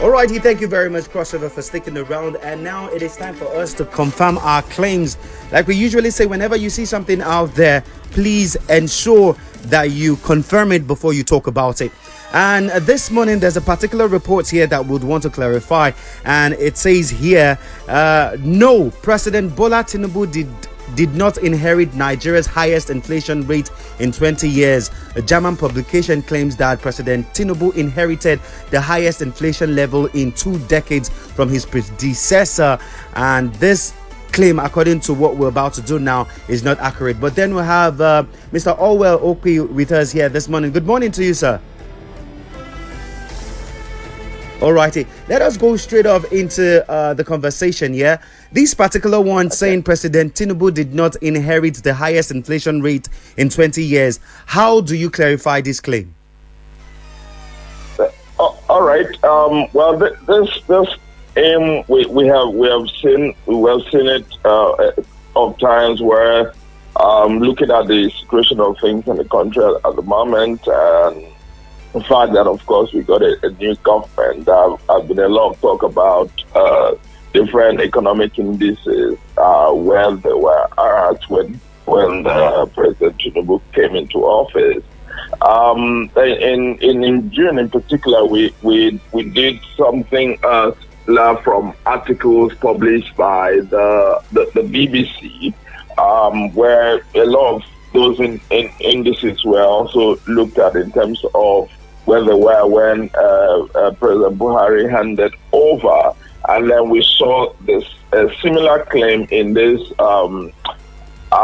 Alrighty, thank you very much, Crossover, for sticking around. And now it is time for us to confirm our claims. Like we usually say, whenever you see something out there, please ensure that you confirm it before you talk about it. And this morning, there's a particular report here that would want to clarify. And it says here, uh, no, President Bola Tinubu did did not inherit Nigeria's highest inflation rate in 20 years. A German publication claims that President Tinubu inherited the highest inflation level in two decades from his predecessor, and this claim, according to what we're about to do now, is not accurate. But then we have uh, Mr. Allwell Okpi with us here this morning. Good morning to you, sir. Alrighty, let us go straight off into uh, the conversation. Yeah, this particular one okay. saying President Tinubu did not inherit the highest inflation rate in 20 years. How do you clarify this claim? Uh, all right. Um, well, this this aim we, we have we have seen we have seen it uh, of times where um, looking at the situation of things in the country at the moment and the fact that, of course, we got a, a new government. There has been a lot of talk about uh, different economic indices uh, where they were at when when uh, President Tinubu came into office. Um, in, in in June, in particular, we we we did something uh, from articles published by the the, the BBC, um, where a lot of those in, in indices were also looked at in terms of where they were when uh, uh, President Buhari handed over. And then we saw this similar claim in this um, uh,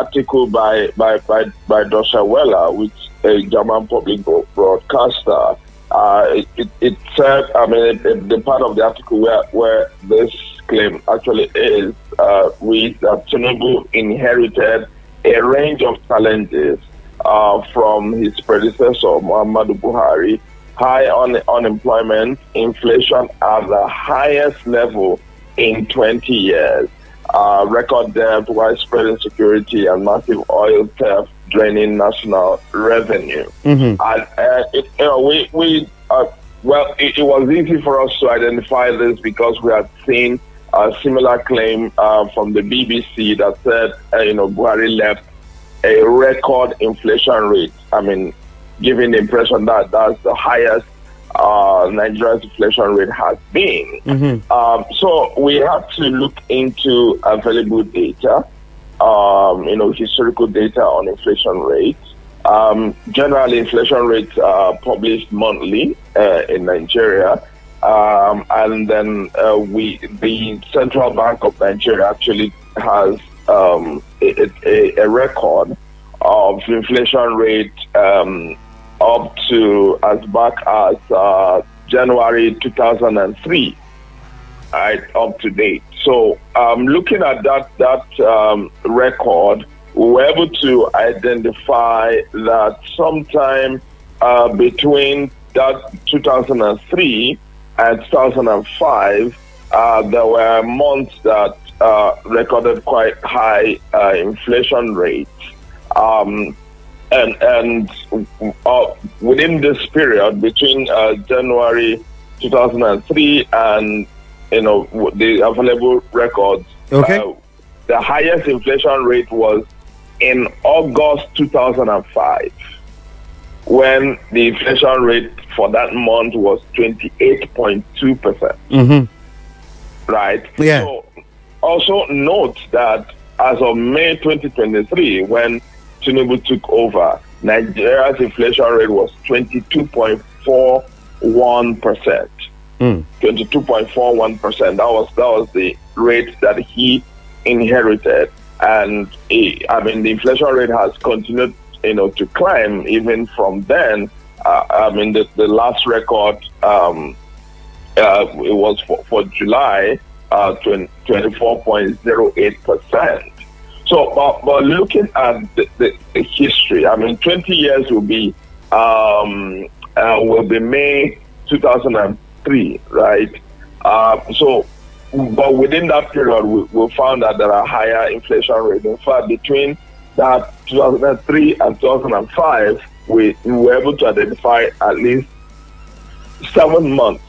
article by by by, by Deutsche Welle, which a German public broadcaster. Uh, it, it, it, said, I mean, it, the part of the article where, where this claim actually is uh, reads that Tinubu inherited a range of challenges uh, from his predecessor, Muhammadu Buhari. High un- unemployment, inflation at the highest level in 20 years, uh, record debt, widespread insecurity, and massive oil theft draining national revenue. Mm-hmm. And uh, it, you know, we, we uh, well, it, it, was easy for us to identify this because we had seen a similar claim uh, from the BBC that said, uh, you know, Buhari left a record inflation rate. I mean, giving the impression that that's the highest uh, Nigeria's inflation rate has been. Mm-hmm. Um, so we have to look into available data, um, you know, historical data on inflation rates. Um, generally, inflation rates are published monthly uh, in Nigeria. Um, and then uh, we, the Central Bank of Nigeria actually has um, a, a, record of inflation rate um, up to as back as uh, January 2003, right, up to date. So, um, looking at that that um, record, we were able to identify that sometime uh, between that 2003 and 2005, uh, there were months that uh, recorded quite high uh, inflation rates. Um, and and uh, within this period, between uh, January 2003 and you know the available records, okay. Uh, the highest inflation rate was in August 2005, when the inflation rate for that month was 28.2 percent. Mm-hmm. Right. Yeah. So also note that as of May 2023, when Tinubu took over, Nigeria's inflation rate was 22.41 percent. Mm. 22.41 percent. That was that was the rate that he inherited, and he, I mean the inflation rate has continued, you know, to climb even from then. Uh, I mean the, the last record um, uh, it was for, for July uh, 24.08 percent. So, but, but looking at the, the, the, history, I mean, 20 years will be um, uh, will be May 2003, right? Uh, so, but within that period, we, we found that there are higher inflation rates. In fact, between that 2003 and 2005, we, we were able to identify at least seven months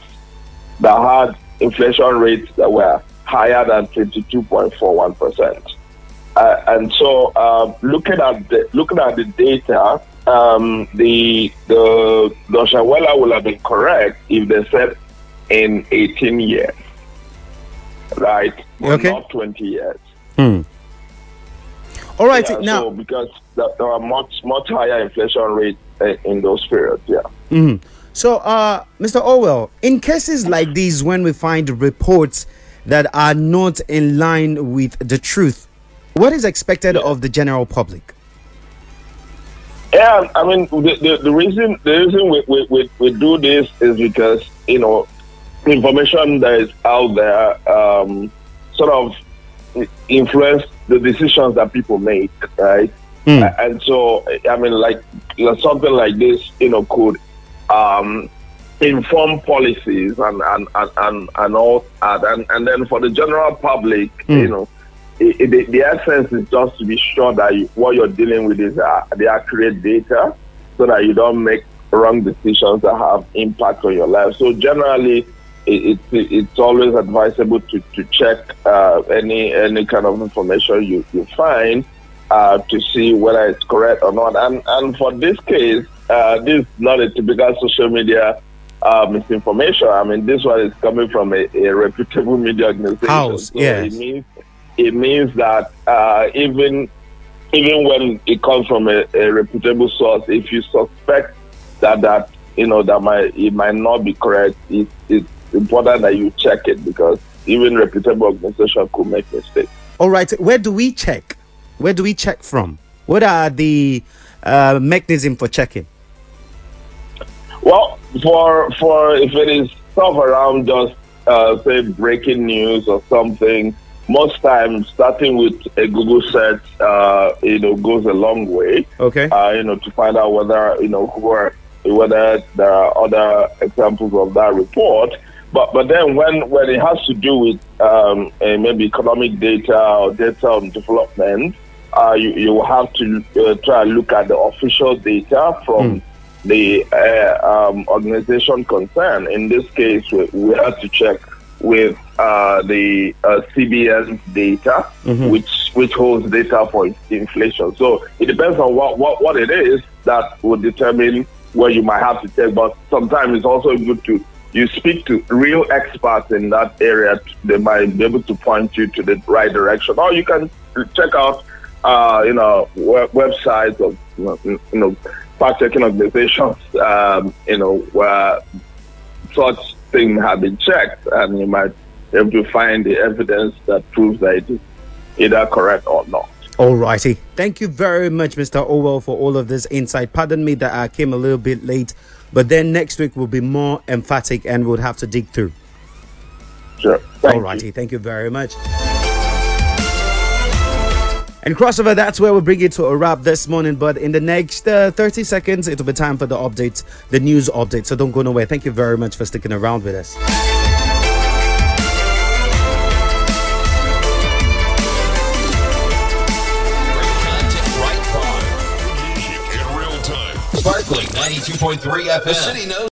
that had inflation rates that were higher than 22.41%. Uh, and so, uh, looking at the looking at the data, um, the the Deutsche Welle will have been correct if they said in 18 years, right? Okay. Not 20 years. Hmm. All right. Yeah, now, so because there are much much higher inflation rates uh, in those periods. Yeah. Mhm. So, uh, Mr. Allwell, in cases like these, when we find reports that are not in line with the truth, what is expected Yeah. of the general public? Yeah, I mean the, the, the reason the reason we, we, we, we do this is because you know information that is out there um, sort of influence the decisions that people make, right? A- And so I mean, like something like this, you know, could um, inform policies and and and and, and all that, and and then for the general public, you know. It, it, the, the essence is just to be sure that you, what you're dealing with is uh, the accurate data so that you don't make wrong decisions that have impact on your life. So generally, it, it, it's always advisable to, to check uh, any any kind of information you, you find uh, to see whether it's correct or not. And and for this case, uh, this is not a typical social media uh, misinformation. I mean, this one is coming from a, a reputable media organization. House, so yes. It means it means that uh, even even when it comes from a, a reputable source, if you suspect that that you know that might it might not be correct, it, it's important that you check it because even reputable organization could make mistakes. All right. Where do we check? Where do we check from? What are the uh, mechanism for checking? Well, for for if it is stuff around just uh, say breaking news or something, most times starting with a Google search, uh, you know, goes a long way. Okay. Uh, you know, to find out whether you know who are whether there are other examples of that report. But but then when when it has to do with um, uh, maybe economic data or data on development, uh, you you will have to uh, try and look at the official data from the uh, um, organization concerned. In this case, we, we have to check with uh, the uh, CBN data, which which holds data for inflation. So it depends on what, what, what it is that will determine where you might have to take. But sometimes it's also good to you speak to real experts in that area. They might be able to point you to the right direction, or you can check out uh, you know web- websites of you know fact checking organizations. Um, you know where such thing have been checked, and you might be able to find the evidence that proves that it is either correct or not. All righty. Thank you very much, Mr. Allwell, for all of this insight. Pardon me that I came a little bit late, but then next week will be more emphatic and we'll have to dig through. Sure. Thank All you. righty. Thank you very much. And crossover, that's where we bring it to a wrap this morning. But in the next uh, 30 seconds, it'll be time for the update, the news update. So don't go nowhere. Thank you very much for sticking around with us. Content right by. Music in real time. Sparkling 92.3 FM. The city knows.